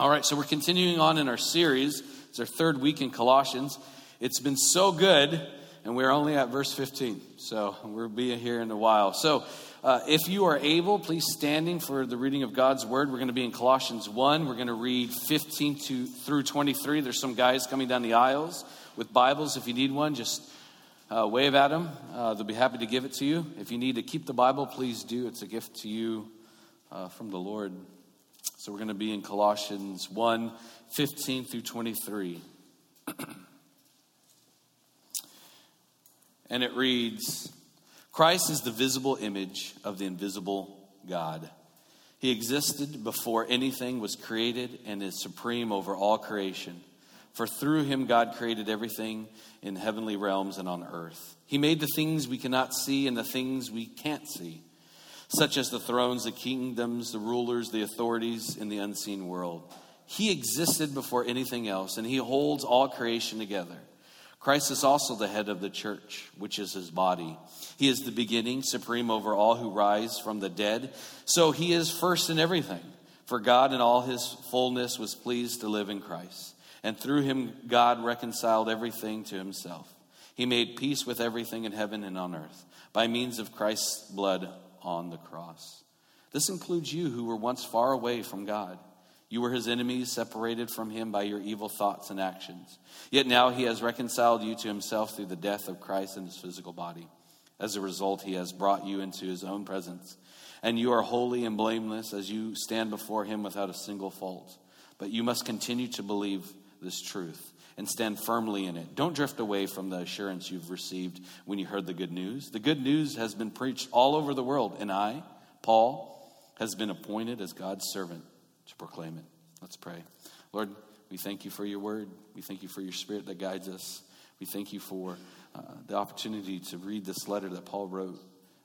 All right, so we're continuing on in our series. It's our third week in Colossians. It's been so good, and we're only at verse 15. So we'll be here in a while. So uh, if you are able, please standing for the reading of God's word. We're going to be in Colossians 1. We're going to read 15 to, through 23. There's some guys coming down the aisles with Bibles. If you need one, just uh, wave at them. Uh, they'll be happy to give it to you. If you need to keep the Bible, please do. It's a gift to you uh, from the Lord. So we're going to be in Colossians 1 15 through 23. and it reads Christ is the visible image of the invisible God. He existed before anything was created and is supreme over all creation. For through him God created everything in heavenly realms and on earth. He made the things we cannot see and the things we can't see such as the thrones, the kingdoms, the rulers, the authorities in the unseen world. He existed before anything else, and he holds all creation together. Christ is also the head of the church, which is his body. He is the beginning, supreme over all who rise from the dead. So he is first in everything. For God in all his fullness was pleased to live in Christ. And through him, God reconciled everything to himself. He made peace with everything in heaven and on earth by means of Christ's blood on the cross. This includes you who were once far away from God. You were his enemies, separated from him by your evil thoughts and actions. Yet now he has reconciled you to himself through the death of Christ in his physical body. As a result, he has brought you into his own presence. And you are holy and blameless as you stand before him without a single fault. But you must continue to believe this truth and stand firmly in it. Don't drift away from the assurance you've received when you heard the good news. The good news has been preached all over the world, and I, Paul, has been appointed as God's servant to proclaim it. Let's pray. Lord, we thank you for your word. We thank you for your spirit that guides us. We thank you for uh, the opportunity to read this letter that Paul wrote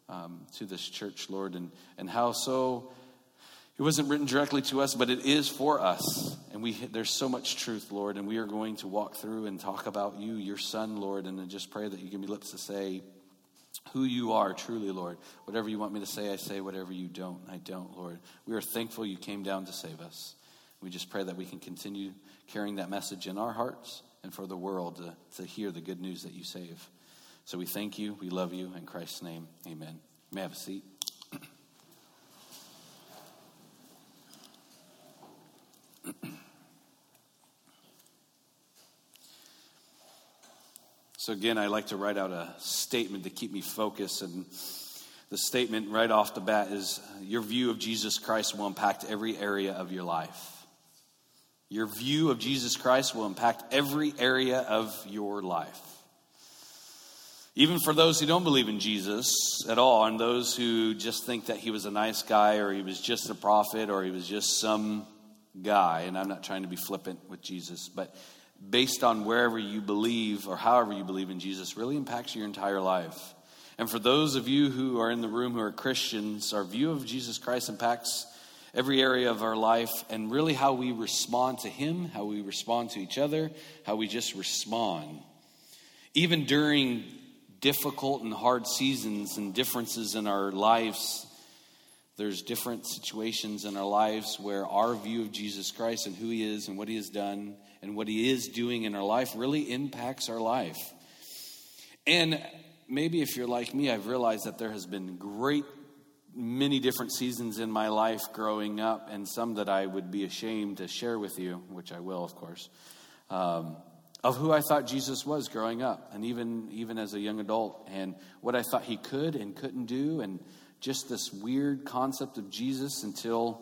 um, to this church, Lord, and, and how so it wasn't written directly to us, but it is for us. And we, there's so much truth, Lord, and we are going to walk through and talk about you, your son, Lord, and I just pray that you give me lips to say who you are truly, Lord. Whatever you want me to say, I say. Whatever you don't, I don't, Lord. We are thankful you came down to save us. We just pray that we can continue carrying that message in our hearts and for the world to, to hear the good news that you save. So we thank you. We love you. In Christ's name, amen. You may have a seat. So, again, I like to write out a statement to keep me focused. And the statement right off the bat is Your view of Jesus Christ will impact every area of your life. Your view of Jesus Christ will impact every area of your life. Even for those who don't believe in Jesus at all, and those who just think that he was a nice guy, or he was just a prophet, or he was just some guy, and I'm not trying to be flippant with Jesus, but based on wherever you believe or however you believe in Jesus really impacts your entire life. And for those of you who are in the room who are Christians, our view of Jesus Christ impacts every area of our life and really how we respond to Him, how we respond to each other, how we just respond. Even during difficult and hard seasons and differences in our lives, there's different situations in our lives where our view of Jesus Christ and who he is and what he has done and what he is doing in our life really impacts our life. And maybe if you're like me, I've realized that there has been great many different seasons in my life growing up and some that I would be ashamed to share with you, which I will, of course. Um, of who I thought Jesus was growing up, and even even as a young adult, and what I thought he could and couldn't do, and just this weird concept of Jesus until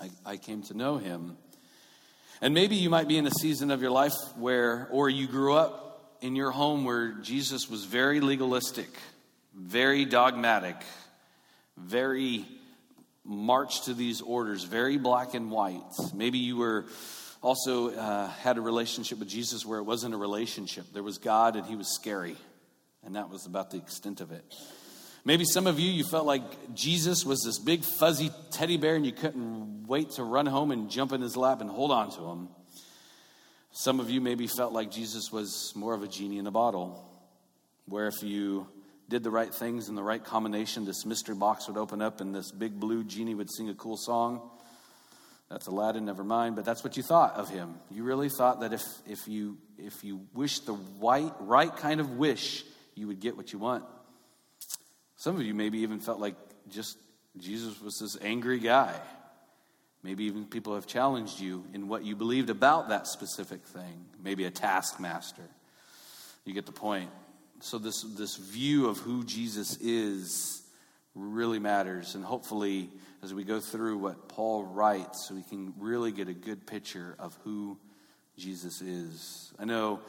I, I came to know him. And maybe you might be in a season of your life where, or you grew up in your home where Jesus was very legalistic, very dogmatic, very marched to these orders, very black and white. Maybe you were also uh, had a relationship with Jesus where it wasn't a relationship. There was God and he was scary, and that was about the extent of it. Maybe some of you, you felt like Jesus was this big fuzzy teddy bear and you couldn't wait to run home and jump in his lap and hold on to him. Some of you maybe felt like Jesus was more of a genie in a bottle, where if you did the right things in the right combination, this mystery box would open up and this big blue genie would sing a cool song. That's Aladdin, never mind, but that's what you thought of him. You really thought that if, if, you, if you wished the right, right kind of wish, you would get what you want. Some of you maybe even felt like just Jesus was this angry guy. Maybe even people have challenged you in what you believed about that specific thing. Maybe a taskmaster. You get the point. So this this view of who Jesus is really matters, and hopefully, as we go through what Paul writes, we can really get a good picture of who Jesus is. I know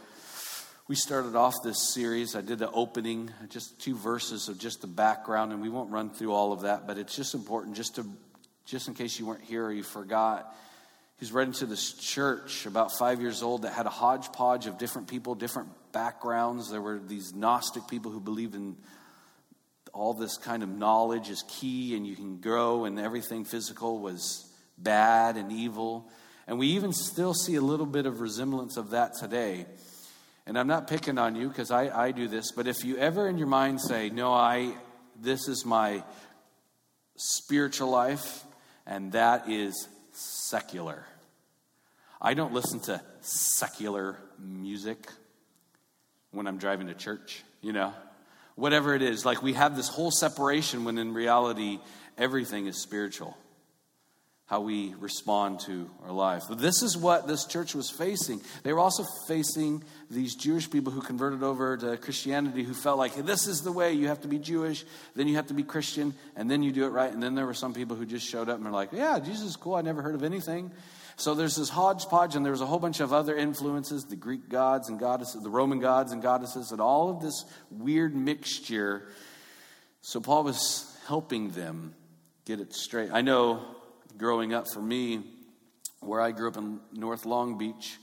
we started off this series. I did the opening, just two verses of just the background, and we won't run through all of that, but it's just important just to just in case you weren't here or you forgot. He's right into this church about five years old that had a hodgepodge of different people, different backgrounds. There were these Gnostic people who believed in all this kind of knowledge is key and you can grow, and everything physical was bad and evil. And we even still see a little bit of resemblance of that today. And I'm not picking on you because I, I do this, but if you ever in your mind say, No, I this is my spiritual life, and that is secular. I don't listen to secular music when I'm driving to church, you know, whatever it is. Like we have this whole separation when in reality, everything is spiritual how we respond to our life. But this is what this church was facing. They were also facing these Jewish people who converted over to Christianity who felt like this is the way you have to be Jewish, then you have to be Christian, and then you do it right. And then there were some people who just showed up and were like, yeah, Jesus is cool. I never heard of anything. So there's this hodgepodge, and there was a whole bunch of other influences the Greek gods and goddesses, the Roman gods and goddesses, and all of this weird mixture. So Paul was helping them get it straight. I know growing up for me, where I grew up in North Long Beach,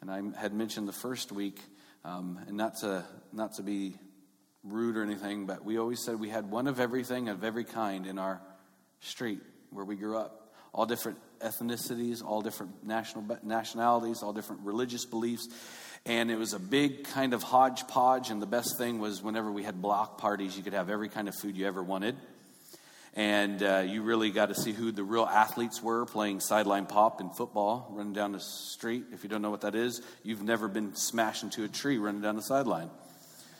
and I had mentioned the first week, um, and not to not to be rude or anything, but we always said we had one of everything of every kind in our street where we grew up. All different ethnicities, all different national nationalities, all different religious beliefs. And it was a big kind of hodgepodge. And the best thing was whenever we had block parties, you could have every kind of food you ever wanted and uh, you really got to see who the real athletes were playing sideline pop in football, running down the street. If you don't know what that is, you've never been smashed into a tree running down the sideline.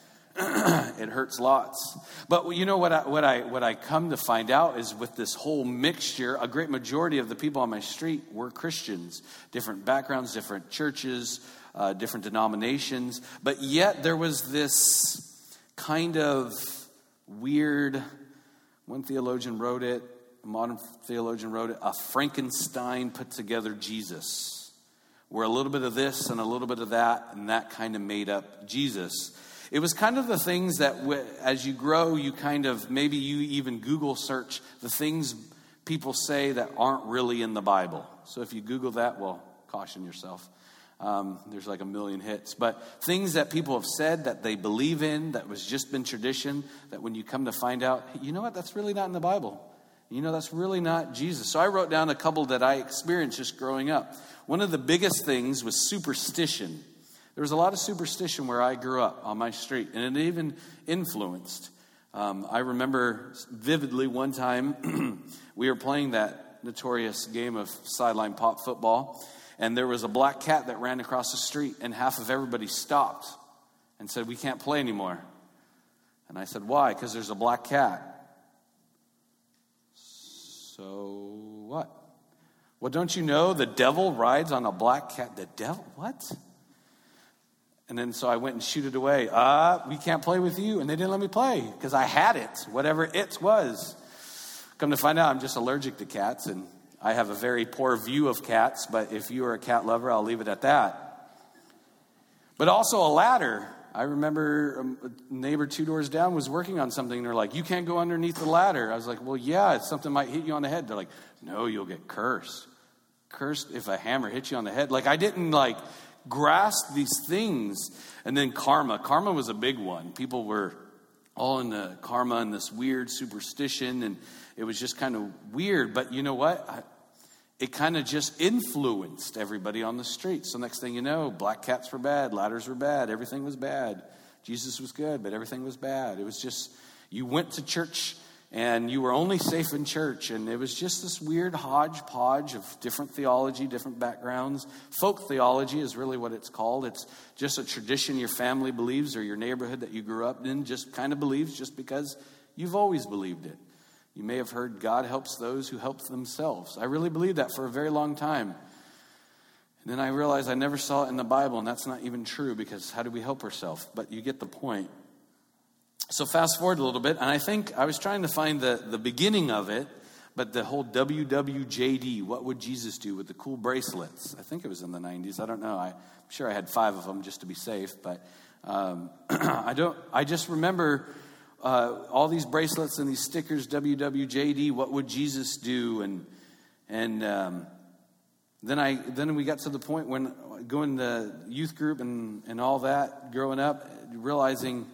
it hurts lots. But you know what I, what, I, what I come to find out is with this whole mixture, a great majority of the people on my street were Christians, different backgrounds, different churches, uh, different denominations. But yet there was this kind of weird one theologian wrote it, a modern theologian wrote it, a Frankenstein put together Jesus, where a little bit of this and a little bit of that, and that kind of made up Jesus. It was kind of the things that, as you grow, you kind of maybe you even Google search the things people say that aren't really in the Bible. So if you Google that, well, caution yourself. Um, there's like a million hits. But things that people have said that they believe in, that was just been tradition, that when you come to find out, you know what, that's really not in the Bible. You know, that's really not Jesus. So I wrote down a couple that I experienced just growing up. One of the biggest things was superstition. There was a lot of superstition where I grew up on my street, and it even influenced. Um, I remember vividly one time we were playing that notorious game of sideline pop football, and there was a black cat that ran across the street, and half of everybody stopped and said, We can't play anymore. And I said, Why? Because there's a black cat. So what? Well, don't you know the devil rides on a black cat? The devil? What? And then so I went and shooted away. Ah, uh, we can't play with you. And they didn't let me play because I had it, whatever it was. Come to find out, I'm just allergic to cats. And I have a very poor view of cats, but if you are a cat lover, I'll leave it at that. But also a ladder. I remember um, a neighbor two doors down was working on something, and they're like, You can't go underneath the ladder. I was like, Well, yeah, something might hit you on the head. They're like, No, you'll get cursed. Cursed if a hammer hits you on the head. Like, I didn't like grasp these things. And then karma. Karma was a big one. People were all in the karma and this weird superstition, and it was just kind of weird. But you know what? It kind of just influenced everybody on the street. So, next thing you know, black cats were bad, ladders were bad, everything was bad. Jesus was good, but everything was bad. It was just, you went to church and you were only safe in church. And it was just this weird hodgepodge of different theology, different backgrounds. Folk theology is really what it's called. It's just a tradition your family believes or your neighborhood that you grew up in just kind of believes just because you've always believed it. You may have heard God helps those who help themselves. I really believed that for a very long time. And then I realized I never saw it in the Bible, and that's not even true because how do we help ourselves? But you get the point. So fast forward a little bit, and I think I was trying to find the, the beginning of it, but the whole WWJD, what would Jesus do with the cool bracelets? I think it was in the 90s. I don't know. I, am sure I had five of them just to be safe, but um, I don't. I just remember uh, all these bracelets and these stickers, WWJD. What would Jesus do? And and um, then I then we got to the point when going to youth group and and all that, growing up, realizing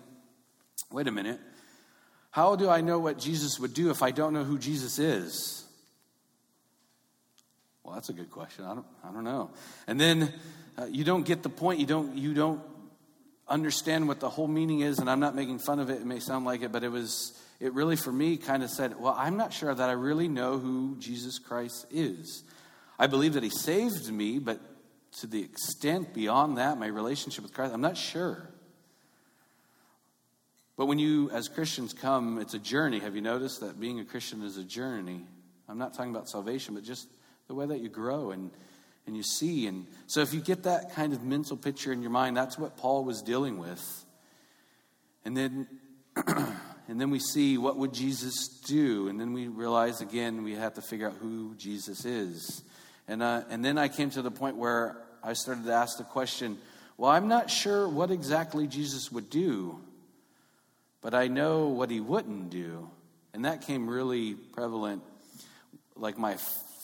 wait a minute, how do I know what Jesus would do if I don't know who Jesus is? Well, that's a good question. I don't, I don't know. And then uh, you don't get the point. You don't, you don't understand what the whole meaning is. And I'm not making fun of it. It may sound like it, but it was, it really for me kind of said, well, I'm not sure that I really know who Jesus Christ is. I believe that he saved me, but to the extent beyond that, my relationship with Christ, I'm not sure. But when you, as Christians, come, it's a journey. Have you noticed that being a Christian is a journey? I'm not talking about salvation, but just the way that you grow and, and you see. And so, if you get that kind of mental picture in your mind, that's what Paul was dealing with. And then, and then we see what would Jesus do, and then we realize again we have to figure out who Jesus is. And uh, and then I came to the point where I started to ask the question. Well, I'm not sure what exactly Jesus would do. But I know what he wouldn't do. And that came really prevalent like my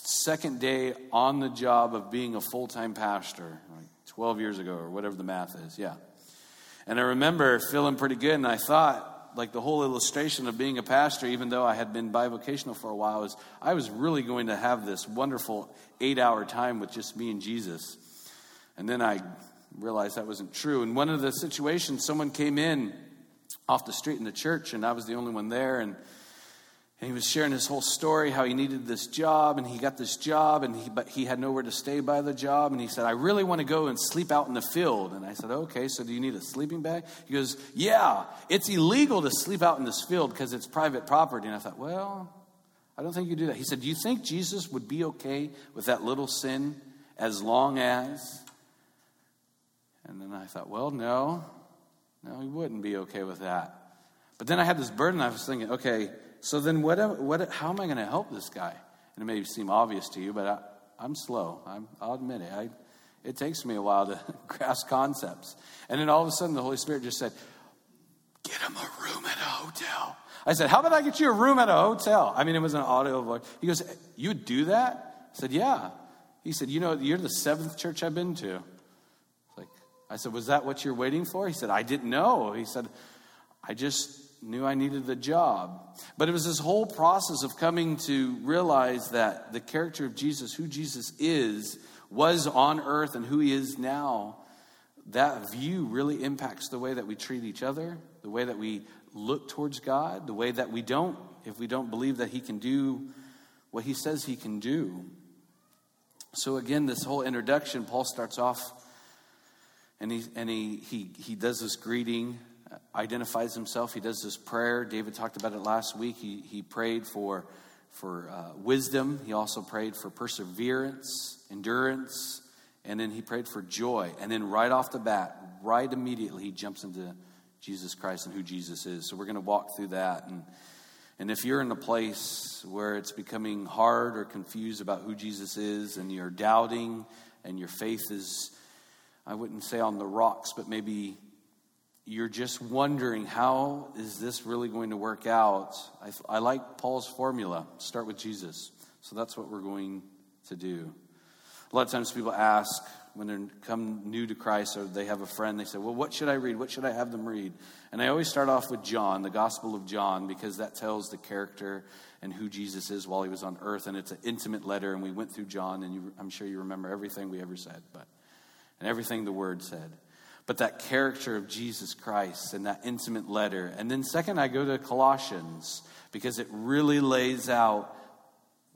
second day on the job of being a full time pastor, like 12 years ago or whatever the math is. Yeah. And I remember feeling pretty good, and I thought, like the whole illustration of being a pastor, even though I had been bivocational for a while, was I was really going to have this wonderful eight hour time with just me and Jesus. And then I realized that wasn't true. And one of the situations, someone came in off the street in the church, and I was the only one there. And, and he was sharing his whole story, how he needed this job, and he got this job, and he, but he had nowhere to stay by the job. And he said, I really want to go and sleep out in the field. And I said, Okay, so do you need a sleeping bag? He goes, Yeah, it's illegal to sleep out in this field because it's private property. And I thought, Well, I don't think you do that. He said, Do you think Jesus would be okay with that little sin as long as? And then I thought, Well, no. No, he wouldn't be okay with that. But then I had this burden. I was thinking, okay, so then what, what, how am I going to help this guy? And it may seem obvious to you, but I, am slow. i will admit it. I, it takes me a while to grasp concepts. And then all of a sudden, the Holy Spirit just said, Get him a room at a hotel. I said, How about I get you a room at a hotel? I mean, it was an audio voice. He goes, You do that? I said, Yeah. He said, You know, you're the seventh church I've been to. I said, Was that what you're waiting for? He said, I didn't know. He said, I just knew I needed the job. But it was this whole process of coming to realize that the character of Jesus, who Jesus is, was on earth and who he is now. That view really impacts the way that we treat each other, the way that we look towards God, the way that we don't, if we don't believe that he can do what he says he can do. So, again, this whole introduction, Paul starts off and he, and he, he, he does this greeting, identifies himself. He does this prayer. David talked about it last week. He, he prayed for, for uh, wisdom. He also prayed for perseverance, endurance, and then he prayed for joy. And then right off the bat, right immediately, he jumps into Jesus Christ and who Jesus is. So we're going to walk through that. And, and if you're in a place where it's becoming hard or confused about who Jesus is and you're doubting and your faith is I wouldn't say on the rocks, but maybe you're just wondering how is this really going to work out? I, I like Paul's formula start with Jesus. So that's what we're going to do. A lot of times people ask when they come new to Christ or they have a friend, they say, Well, what should I read? What should I have them read? And I always start off with John, the Gospel of John, because that tells the character and who Jesus is while he was on earth. And it's an intimate letter. And we went through John, and you, I'm sure you remember everything we ever said. But and everything the word said. But that character of Jesus Christ and that intimate letter. And then, second, I go to Colossians because it really lays out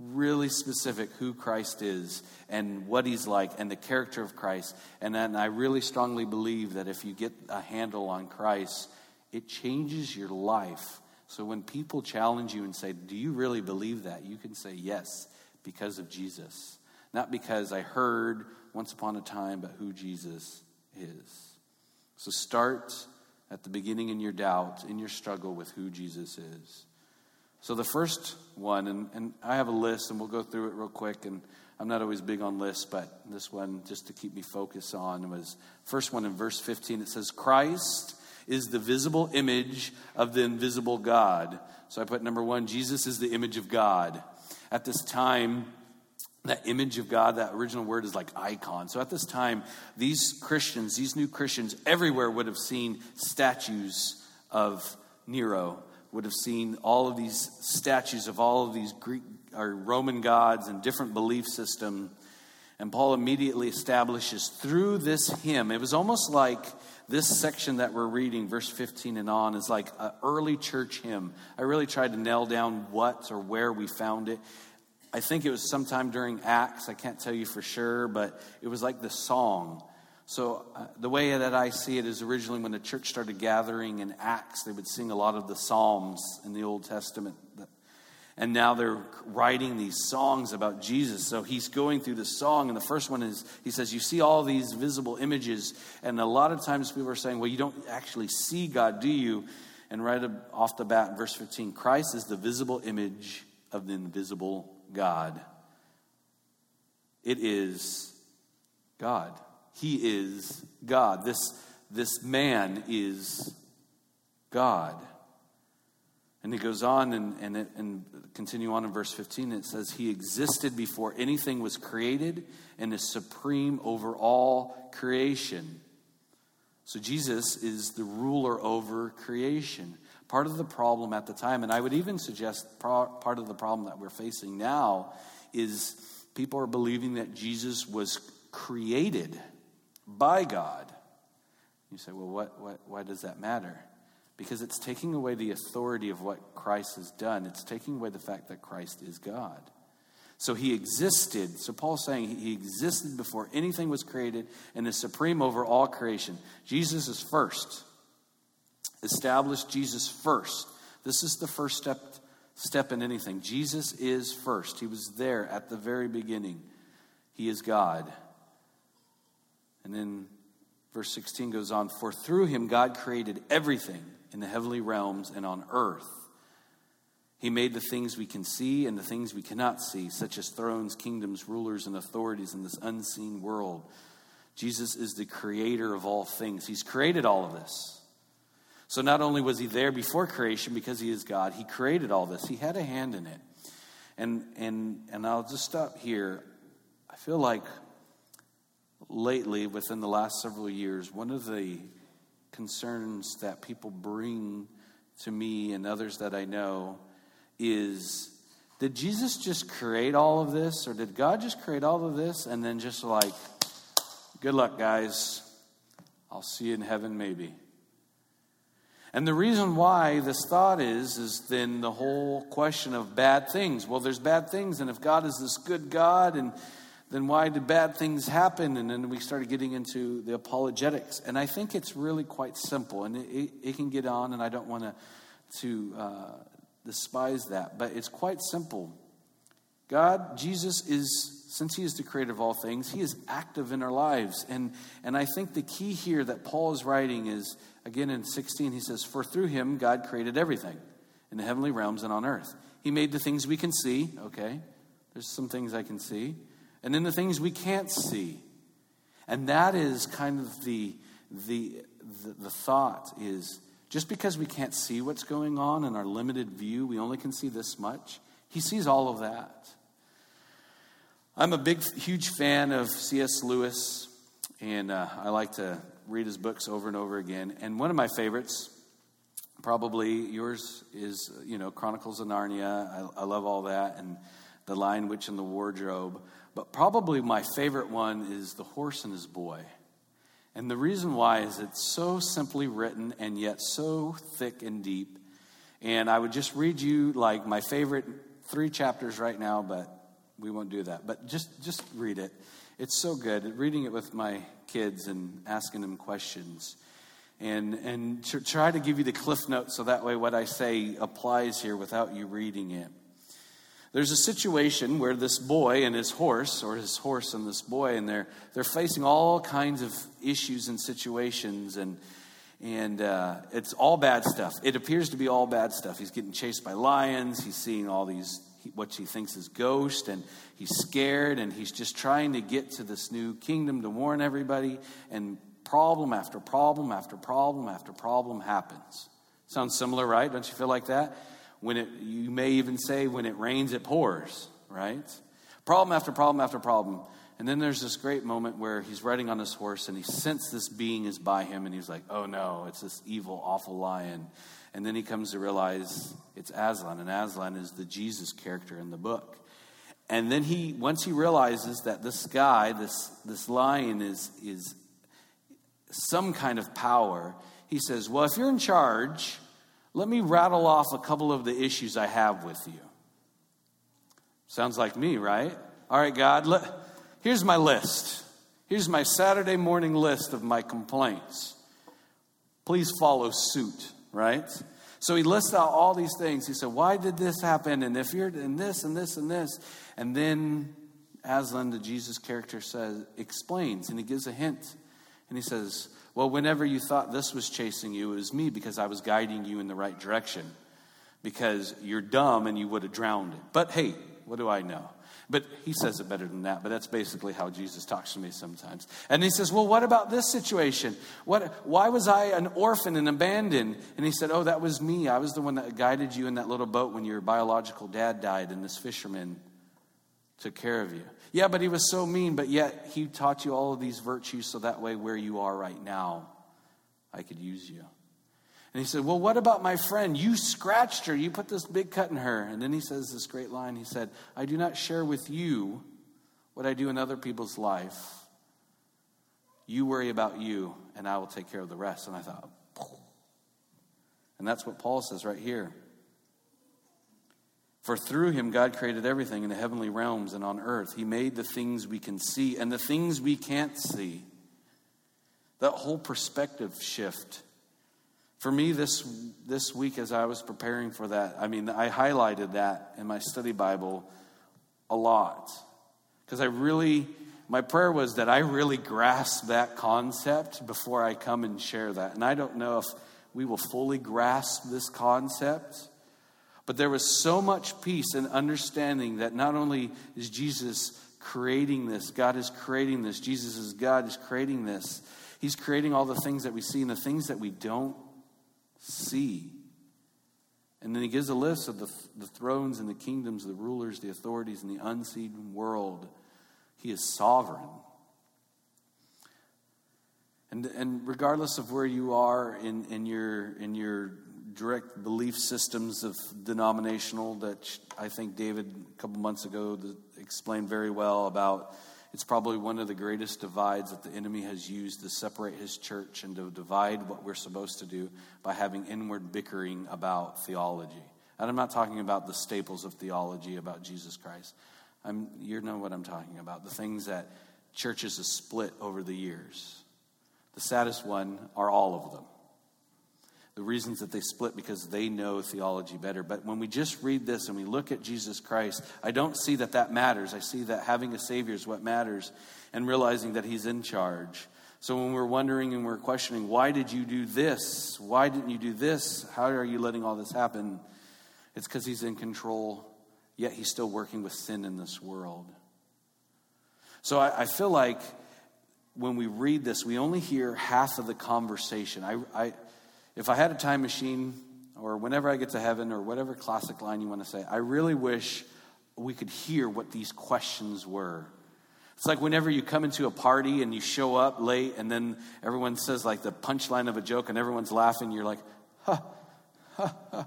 really specific who Christ is and what he's like and the character of Christ. And then I really strongly believe that if you get a handle on Christ, it changes your life. So when people challenge you and say, Do you really believe that? You can say, Yes, because of Jesus. Not because I heard once upon a time, but who Jesus is. So start at the beginning in your doubt, in your struggle with who Jesus is. So the first one, and, and I have a list, and we'll go through it real quick. And I'm not always big on lists, but this one, just to keep me focused on, was first one in verse 15. It says, Christ is the visible image of the invisible God. So I put number one, Jesus is the image of God. At this time, that image of God, that original word is like icon. So at this time, these Christians, these new Christians, everywhere would have seen statues of Nero would have seen all of these statues of all of these Greek or Roman gods and different belief system. And Paul immediately establishes through this hymn, it was almost like this section that we're reading, verse 15 and on, is like an early church hymn. I really tried to nail down what or where we found it. I think it was sometime during Acts. I can't tell you for sure, but it was like the song so, uh, the way that I see it is originally when the church started gathering in Acts, they would sing a lot of the Psalms in the Old Testament. And now they're writing these songs about Jesus. So he's going through the song, and the first one is he says, You see all these visible images. And a lot of times people are saying, Well, you don't actually see God, do you? And right off the bat, in verse 15, Christ is the visible image of the invisible God. It is God. He is God. This, this man is God. And he goes on and, and, and continue on in verse 15. It says, He existed before anything was created and is supreme over all creation. So Jesus is the ruler over creation. Part of the problem at the time, and I would even suggest part of the problem that we're facing now, is people are believing that Jesus was created by God. You say, well, what, what, why does that matter? Because it's taking away the authority of what Christ has done. It's taking away the fact that Christ is God. So he existed. So Paul's saying he existed before anything was created and is supreme over all creation. Jesus is first. Establish Jesus first. This is the first step step in anything. Jesus is first. He was there at the very beginning. He is God. And then verse 16 goes on For through him God created everything in the heavenly realms and on earth. He made the things we can see and the things we cannot see, such as thrones, kingdoms, rulers, and authorities in this unseen world. Jesus is the creator of all things. He's created all of this. So not only was he there before creation because he is God, he created all this. He had a hand in it. And and and I'll just stop here. I feel like lately, within the last several years, one of the concerns that people bring to me and others that I know is did Jesus just create all of this, or did God just create all of this and then just like, good luck, guys? I'll see you in heaven, maybe. And the reason why this thought is, is then the whole question of bad things. Well, there's bad things, and if God is this good God and then why did bad things happen? And then we started getting into the apologetics. And I think it's really quite simple. And it, it can get on, and I don't want to, to uh, despise that. But it's quite simple. God, Jesus is, since He is the creator of all things, He is active in our lives. And, and I think the key here that Paul is writing is, again in 16, he says, For through Him, God created everything in the heavenly realms and on earth. He made the things we can see, okay? There's some things I can see and then the things we can't see. And that is kind of the, the, the, the, thought is just because we can't see what's going on in our limited view, we only can see this much. He sees all of that. I'm a big, huge fan of C.S. Lewis, and uh, I like to read his books over and over again. And one of my favorites, probably yours, is you know Chronicles of Narnia. I, I love all that, and The Lion, Witch, and the Wardrobe. But probably my favorite one is The Horse and His Boy. And the reason why is it's so simply written and yet so thick and deep. And I would just read you like my favorite three chapters right now, but we won't do that. But just just read it. It's so good. Reading it with my kids and asking them questions. And and to try to give you the cliff notes so that way what I say applies here without you reading it. There's a situation where this boy and his horse, or his horse and this boy, and they're, they're facing all kinds of issues and situations, and, and uh, it's all bad stuff. It appears to be all bad stuff. He's getting chased by lions, he's seeing all these, what she thinks is ghost and he's scared, and he's just trying to get to this new kingdom to warn everybody, and problem after problem after problem after problem happens. Sounds similar, right? Don't you feel like that? When it, you may even say, when it rains, it pours, right? Problem after problem after problem. And then there's this great moment where he's riding on his horse and he senses this being is by him and he's like, oh no, it's this evil, awful lion. And then he comes to realize it's Aslan, and Aslan is the Jesus character in the book. And then he, once he realizes that this guy, this, this lion, is, is some kind of power, he says, Well, if you're in charge, let me rattle off a couple of the issues I have with you. Sounds like me, right? All right, God, let, here's my list. Here's my Saturday morning list of my complaints. Please follow suit, right? So he lists out all these things. He said, Why did this happen? And if you're in this and this and this. And then Aslan, the Jesus character, says, explains, and he gives a hint. And he says, well, whenever you thought this was chasing you, it was me because I was guiding you in the right direction. Because you're dumb and you would have drowned it. But hey, what do I know? But he says it better than that, but that's basically how Jesus talks to me sometimes. And he says, Well, what about this situation? What, why was I an orphan and abandoned? And he said, Oh, that was me. I was the one that guided you in that little boat when your biological dad died and this fisherman took care of you. Yeah, but he was so mean, but yet he taught you all of these virtues so that way where you are right now, I could use you. And he said, Well, what about my friend? You scratched her. You put this big cut in her. And then he says this great line. He said, I do not share with you what I do in other people's life. You worry about you, and I will take care of the rest. And I thought, and that's what Paul says right here. For through him, God created everything in the heavenly realms and on earth. He made the things we can see and the things we can't see. That whole perspective shift. For me, this, this week, as I was preparing for that, I mean, I highlighted that in my study Bible a lot. Because I really, my prayer was that I really grasp that concept before I come and share that. And I don't know if we will fully grasp this concept but there was so much peace and understanding that not only is Jesus creating this, God is creating this, Jesus is God is creating this. He's creating all the things that we see and the things that we don't see. And then he gives a list of the, the thrones and the kingdoms, the rulers, the authorities in the unseen world. He is sovereign. And, and regardless of where you are in, in, your, in your direct belief systems of denominational that I think David a couple months ago explained very well about. It's probably one of the greatest divides that the enemy has used to separate his church and to divide what we're supposed to do by having inward bickering about theology. And I'm not talking about the staples of theology about Jesus Christ. I'm, you know what I'm talking about. The things that churches have split over the years. The saddest one are all of them the reasons that they split because they know theology better. But when we just read this and we look at Jesus Christ, I don't see that that matters. I see that having a Savior is what matters and realizing that He's in charge. So when we're wondering and we're questioning, why did you do this? Why didn't you do this? How are you letting all this happen? It's because He's in control, yet He's still working with sin in this world. So I, I feel like when we read this, we only hear half of the conversation. I, I if I had a time machine, or whenever I get to heaven, or whatever classic line you want to say, I really wish we could hear what these questions were. It's like whenever you come into a party and you show up late, and then everyone says like the punchline of a joke, and everyone's laughing. You're like, ha, ha, ha.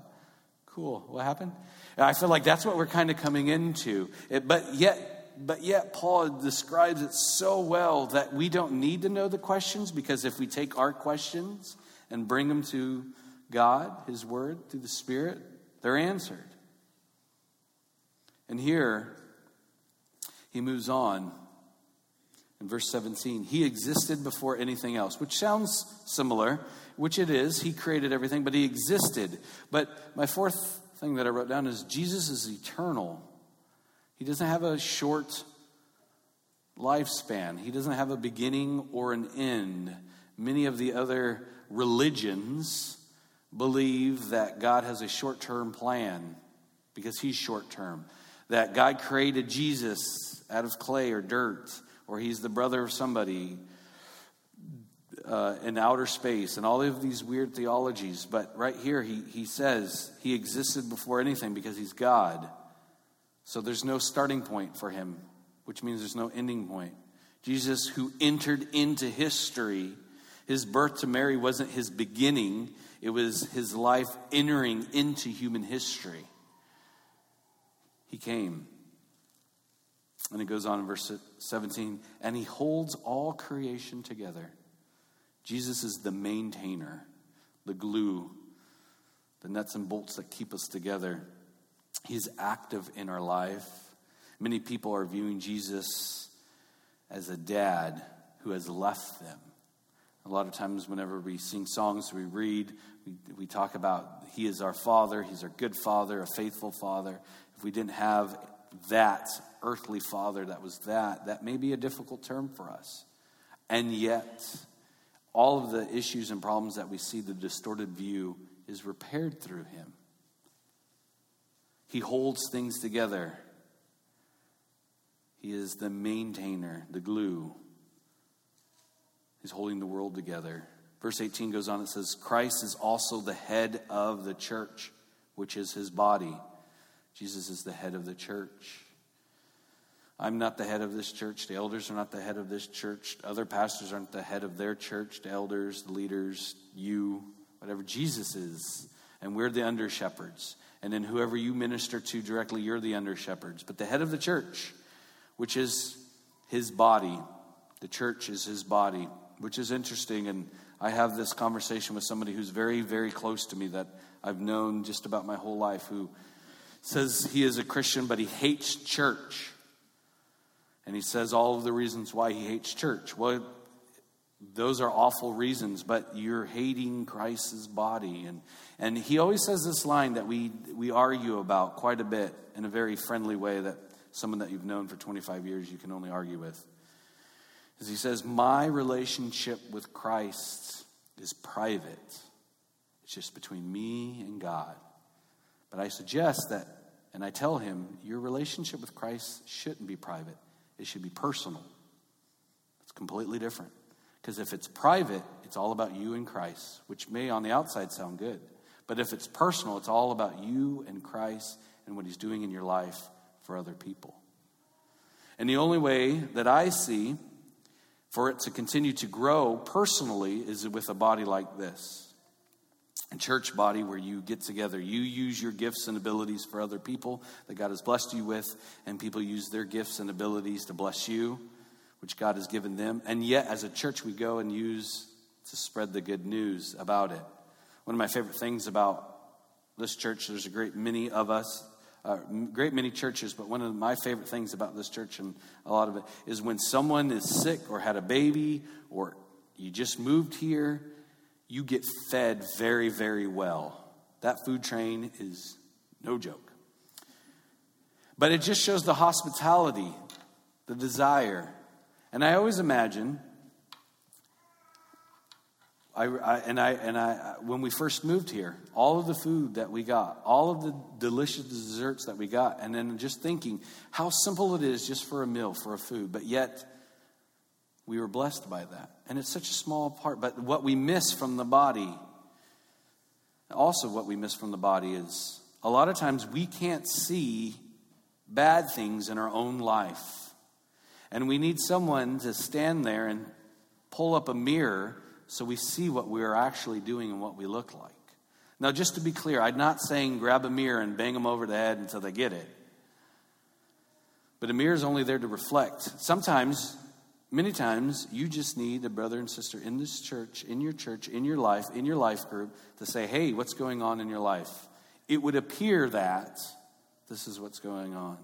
Cool. What happened? And I feel like that's what we're kind of coming into. It, but yet, but yet Paul describes it so well that we don't need to know the questions because if we take our questions and bring them to God, His Word, through the Spirit, they're answered. And here, he moves on in verse 17. He existed before anything else, which sounds similar, which it is. He created everything, but he existed. But my fourth thing that I wrote down is Jesus is eternal. He doesn't have a short lifespan, he doesn't have a beginning or an end. Many of the other religions believe that God has a short term plan because he's short term. That God created Jesus out of clay or dirt, or he's the brother of somebody uh, in outer space, and all of these weird theologies. But right here, he, he says he existed before anything because he's God. So there's no starting point for him, which means there's no ending point. Jesus, who entered into history, his birth to Mary wasn't his beginning, it was his life entering into human history. He came. And it goes on in verse 17, and he holds all creation together. Jesus is the maintainer, the glue, the nuts and bolts that keep us together. He's active in our life. Many people are viewing Jesus as a dad who has left them. A lot of times, whenever we sing songs, we read, we, we talk about He is our Father, He's our good Father, a faithful Father. If we didn't have that earthly Father that was that, that may be a difficult term for us. And yet, all of the issues and problems that we see, the distorted view, is repaired through Him. He holds things together. He is the maintainer, the glue. He's holding the world together. Verse 18 goes on, it says, Christ is also the head of the church, which is his body. Jesus is the head of the church. I'm not the head of this church. The elders are not the head of this church. Other pastors aren't the head of their church. The elders, the leaders, you, whatever. Jesus is. And we're the under shepherds. And then whoever you minister to directly, you're the under shepherds. But the head of the church, which is his body, the church is his body, which is interesting. And I have this conversation with somebody who's very, very close to me that I've known just about my whole life who says he is a Christian, but he hates church. And he says all of the reasons why he hates church. Well, those are awful reasons, but you're hating Christ's body. And, and he always says this line that we, we argue about quite a bit in a very friendly way that someone that you've known for 25 years you can only argue with. Is he says, My relationship with Christ is private. It's just between me and God. But I suggest that, and I tell him, your relationship with Christ shouldn't be private, it should be personal. It's completely different. Because if it's private, it's all about you and Christ, which may on the outside sound good. But if it's personal, it's all about you and Christ and what He's doing in your life for other people. And the only way that I see for it to continue to grow personally is with a body like this a church body where you get together. You use your gifts and abilities for other people that God has blessed you with, and people use their gifts and abilities to bless you which God has given them. And yet, as a church, we go and use to spread the good news about it. One of my favorite things about this church, there's a great many of us, uh, great many churches, but one of my favorite things about this church and a lot of it is when someone is sick or had a baby or you just moved here, you get fed very, very well. That food train is no joke. But it just shows the hospitality, the desire, and I always imagine, I, I, and I, and I, when we first moved here, all of the food that we got, all of the delicious desserts that we got, and then just thinking how simple it is just for a meal, for a food, but yet we were blessed by that. And it's such a small part, but what we miss from the body, also what we miss from the body is a lot of times we can't see bad things in our own life. And we need someone to stand there and pull up a mirror so we see what we are actually doing and what we look like. Now, just to be clear, I'm not saying grab a mirror and bang them over the head until they get it. But a mirror is only there to reflect. Sometimes, many times, you just need a brother and sister in this church, in your church, in your life, in your life group to say, hey, what's going on in your life? It would appear that this is what's going on.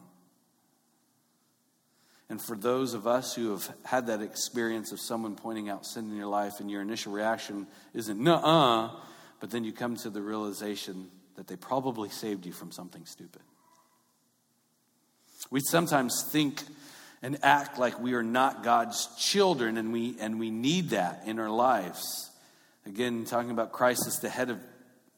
And for those of us who have had that experience of someone pointing out sin in your life and your initial reaction isn't, nuh uh, but then you come to the realization that they probably saved you from something stupid. We sometimes think and act like we are not God's children, and we, and we need that in our lives. Again, talking about Christ as the head of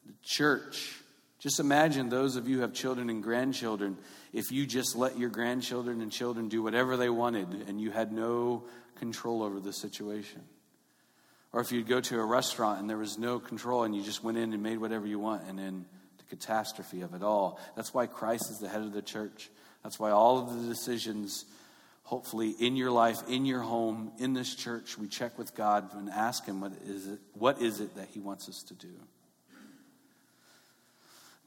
the church. Just imagine those of you who have children and grandchildren, if you just let your grandchildren and children do whatever they wanted and you had no control over the situation. Or if you'd go to a restaurant and there was no control and you just went in and made whatever you want and then the catastrophe of it all. That's why Christ is the head of the church. That's why all of the decisions, hopefully, in your life, in your home, in this church, we check with God and ask Him what is it, what is it that He wants us to do.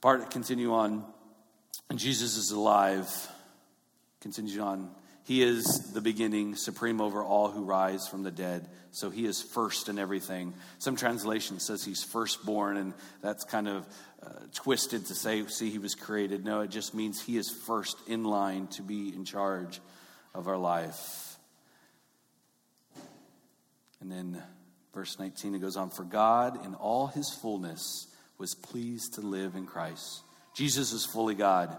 Part continue on. And Jesus is alive. Continue on. He is the beginning, supreme over all who rise from the dead. So he is first in everything. Some translation says he's firstborn, and that's kind of uh, twisted to say, see, he was created. No, it just means he is first in line to be in charge of our life. And then verse 19, it goes on For God, in all his fullness, was pleased to live in Christ. Jesus is fully God.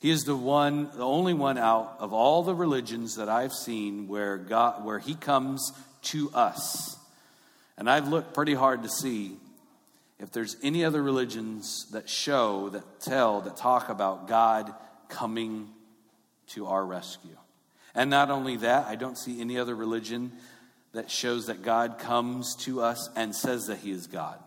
He is the one, the only one out of all the religions that I've seen where God, where He comes to us. And I've looked pretty hard to see if there's any other religions that show, that tell, that talk about God coming to our rescue. And not only that, I don't see any other religion that shows that God comes to us and says that He is God,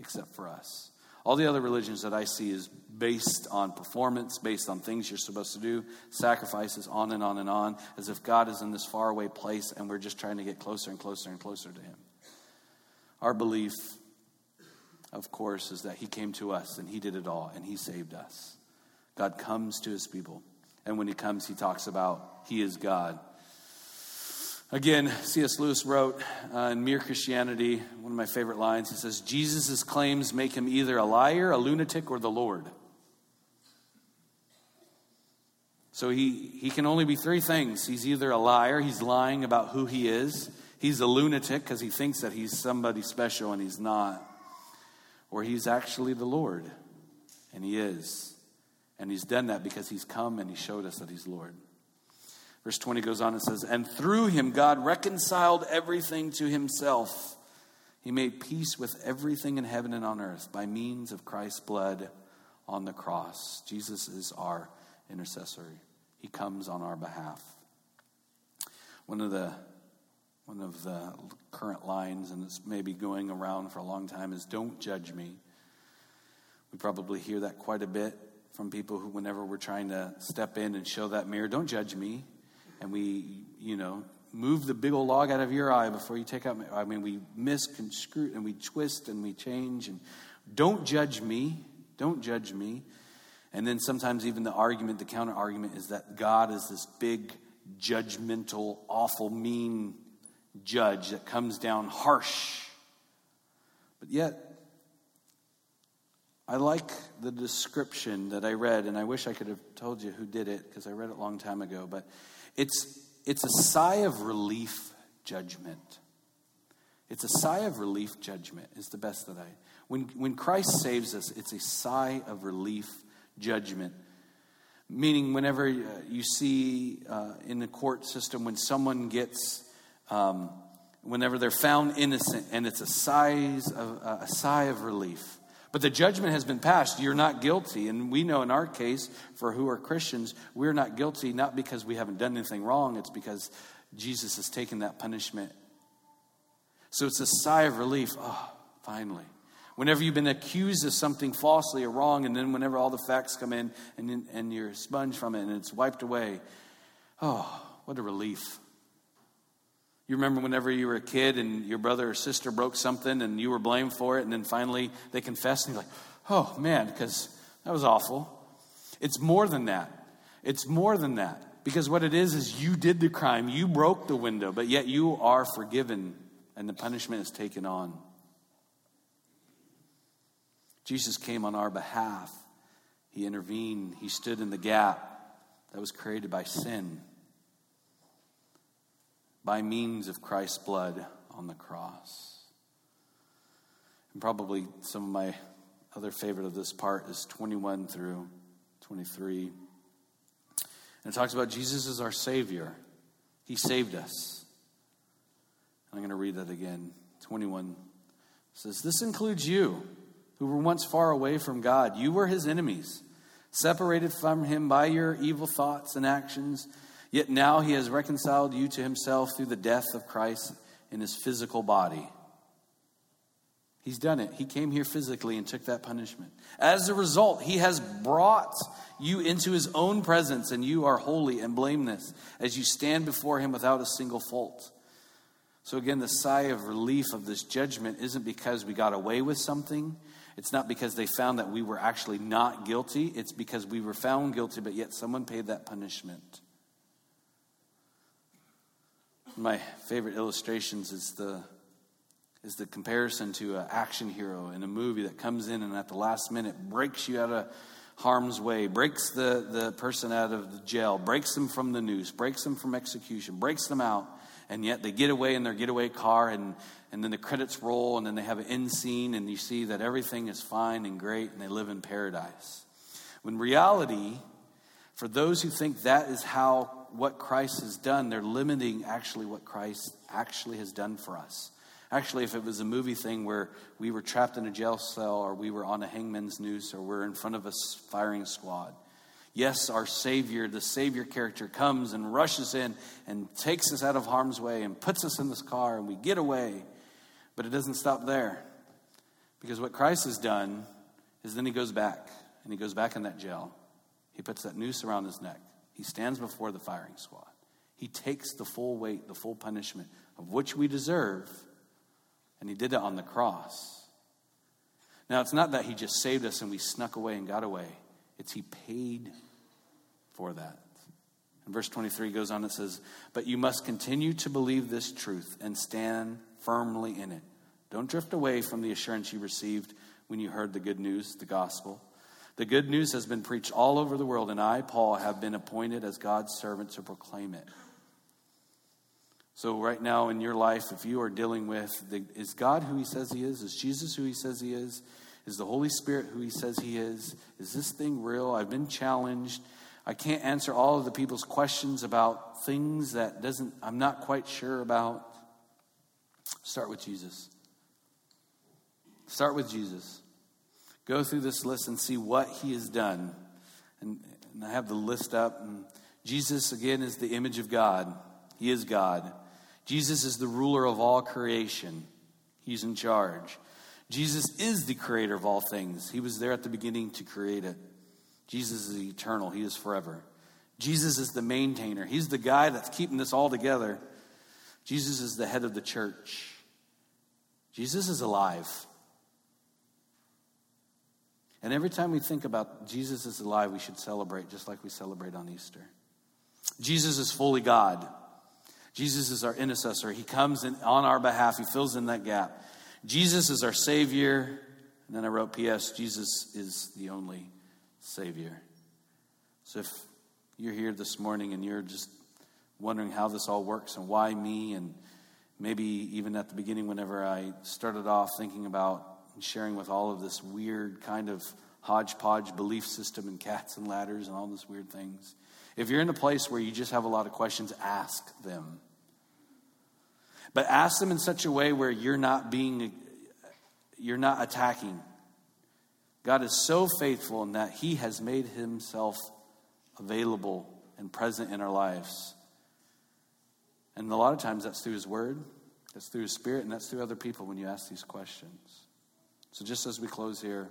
except for us. All the other religions that I see is based on performance, based on things you're supposed to do, sacrifices, on and on and on, as if God is in this faraway place and we're just trying to get closer and closer and closer to Him. Our belief, of course, is that He came to us and He did it all and He saved us. God comes to His people. And when He comes, He talks about He is God. Again, C.S. Lewis wrote uh, in Mere Christianity, one of my favorite lines. He says, Jesus' claims make him either a liar, a lunatic, or the Lord. So he, he can only be three things. He's either a liar, he's lying about who he is, he's a lunatic because he thinks that he's somebody special and he's not, or he's actually the Lord, and he is. And he's done that because he's come and he showed us that he's Lord. Verse 20 goes on and says, And through him God reconciled everything to himself. He made peace with everything in heaven and on earth by means of Christ's blood on the cross. Jesus is our intercessor. He comes on our behalf. One of the one of the current lines, and it's maybe going around for a long time, is "Don't judge me." We probably hear that quite a bit from people who, whenever we're trying to step in and show that mirror, "Don't judge me." And we, you know, move the big old log out of your eye before you take out. My, I mean, we misconstrue and we twist and we change and don't judge me. Don't judge me. And then sometimes even the argument, the counter argument is that God is this big, judgmental, awful, mean judge that comes down harsh. But yet, I like the description that I read, and I wish I could have told you who did it because I read it a long time ago. But it's, it's a sigh of relief judgment. It's a sigh of relief judgment, is the best that I. When, when Christ saves us, it's a sigh of relief judgment. Meaning, whenever uh, you see uh, in the court system, when someone gets, um, whenever they're found innocent, and it's a, sighs of, uh, a sigh of relief. But the judgment has been passed. You're not guilty. And we know in our case, for who are Christians, we're not guilty not because we haven't done anything wrong, it's because Jesus has taken that punishment. So it's a sigh of relief. Oh, finally. Whenever you've been accused of something falsely or wrong, and then whenever all the facts come in and, and you're sponged from it and it's wiped away, oh, what a relief. You remember whenever you were a kid and your brother or sister broke something and you were blamed for it, and then finally they confessed, and you're like, oh man, because that was awful. It's more than that. It's more than that. Because what it is, is you did the crime, you broke the window, but yet you are forgiven and the punishment is taken on. Jesus came on our behalf. He intervened, He stood in the gap that was created by sin, by means of Christ's blood on the cross. And probably some of my other favorite of this part is 21 through 23. And it talks about Jesus as our Savior. He saved us. I'm going to read that again. 21 says, This includes you, who were once far away from God. You were his enemies, separated from him by your evil thoughts and actions. Yet now he has reconciled you to himself through the death of Christ in his physical body He's done it. He came here physically and took that punishment. As a result, he has brought you into his own presence, and you are holy and blameless as you stand before him without a single fault. So, again, the sigh of relief of this judgment isn't because we got away with something. It's not because they found that we were actually not guilty. It's because we were found guilty, but yet someone paid that punishment. My favorite illustrations is the is the comparison to an action hero in a movie that comes in and at the last minute breaks you out of harm's way, breaks the, the person out of the jail, breaks them from the noose, breaks them from execution, breaks them out, and yet they get away in their getaway car, and, and then the credits roll, and then they have an end scene, and you see that everything is fine and great, and they live in paradise. When reality, for those who think that is how what Christ has done, they're limiting actually what Christ actually has done for us. Actually, if it was a movie thing where we were trapped in a jail cell or we were on a hangman's noose or we're in front of a firing squad, yes, our Savior, the Savior character, comes and rushes in and takes us out of harm's way and puts us in this car and we get away. But it doesn't stop there. Because what Christ has done is then he goes back and he goes back in that jail. He puts that noose around his neck. He stands before the firing squad. He takes the full weight, the full punishment of which we deserve and he did it on the cross. Now, it's not that he just saved us and we snuck away and got away, it's he paid for that. And verse 23 goes on, and says, But you must continue to believe this truth and stand firmly in it. Don't drift away from the assurance you received when you heard the good news, the gospel. The good news has been preached all over the world, and I, Paul, have been appointed as God's servant to proclaim it. So, right now in your life, if you are dealing with the, is God who He says He is? Is Jesus who He says He is? Is the Holy Spirit who He says He is? Is this thing real? I've been challenged. I can't answer all of the people's questions about things that doesn't I'm not quite sure about. Start with Jesus. Start with Jesus. Go through this list and see what He has done. And, and I have the list up. And Jesus, again, is the image of God. He is God. Jesus is the ruler of all creation, He's in charge. Jesus is the creator of all things. He was there at the beginning to create it. Jesus is eternal, He is forever. Jesus is the maintainer, He's the guy that's keeping this all together. Jesus is the head of the church. Jesus is alive. And every time we think about Jesus is alive, we should celebrate just like we celebrate on Easter. Jesus is fully God. Jesus is our intercessor. He comes in, on our behalf, He fills in that gap. Jesus is our Savior. And then I wrote, P.S., Jesus is the only Savior. So if you're here this morning and you're just wondering how this all works and why me, and maybe even at the beginning, whenever I started off thinking about sharing with all of this weird kind of hodgepodge belief system and cats and ladders and all these weird things. If you're in a place where you just have a lot of questions, ask them. But ask them in such a way where you're not being, you're not attacking. God is so faithful in that He has made Himself available and present in our lives. And a lot of times that's through His Word, that's through His Spirit, and that's through other people when you ask these questions. So just as we close here,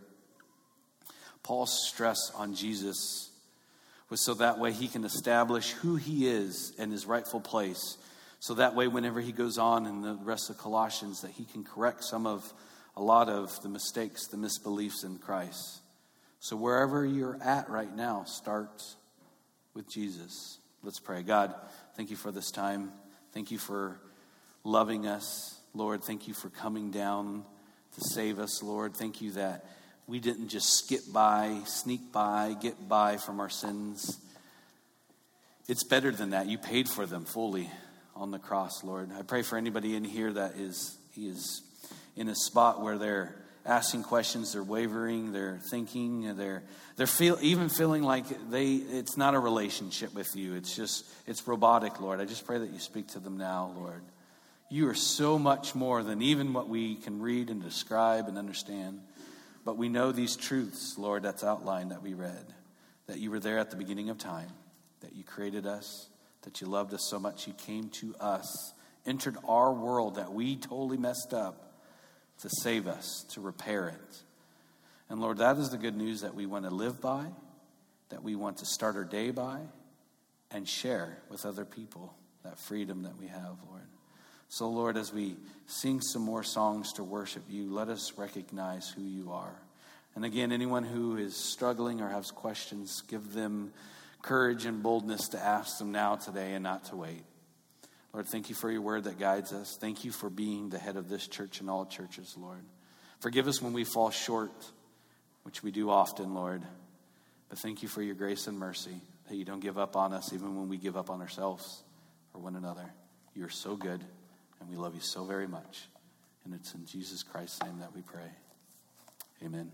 Paul's stress on Jesus was so that way he can establish who he is and his rightful place so that way, whenever he goes on in the rest of Colossians, that he can correct some of, a lot of the mistakes, the misbeliefs in Christ. So wherever you're at right now, start with Jesus. Let's pray. God, thank you for this time. Thank you for loving us. Lord, thank you for coming down to save us, Lord. Thank you that we didn't just skip by, sneak by, get by from our sins. It's better than that. You paid for them fully on the cross, Lord. I pray for anybody in here that is, is in a spot where they're asking questions, they're wavering, they're thinking, they're, they're feel, even feeling like they, it's not a relationship with you. It's just, it's robotic, Lord. I just pray that you speak to them now, Lord. You are so much more than even what we can read and describe and understand. But we know these truths, Lord, that's outlined that we read. That you were there at the beginning of time, that you created us, that you loved us so much you came to us, entered our world that we totally messed up to save us, to repair it. And Lord, that is the good news that we want to live by, that we want to start our day by, and share with other people that freedom that we have, Lord. So, Lord, as we sing some more songs to worship you, let us recognize who you are. And again, anyone who is struggling or has questions, give them courage and boldness to ask them now today and not to wait. Lord, thank you for your word that guides us. Thank you for being the head of this church and all churches, Lord. Forgive us when we fall short, which we do often, Lord. But thank you for your grace and mercy that you don't give up on us even when we give up on ourselves or one another. You're so good, and we love you so very much. And it's in Jesus Christ's name that we pray. Amen.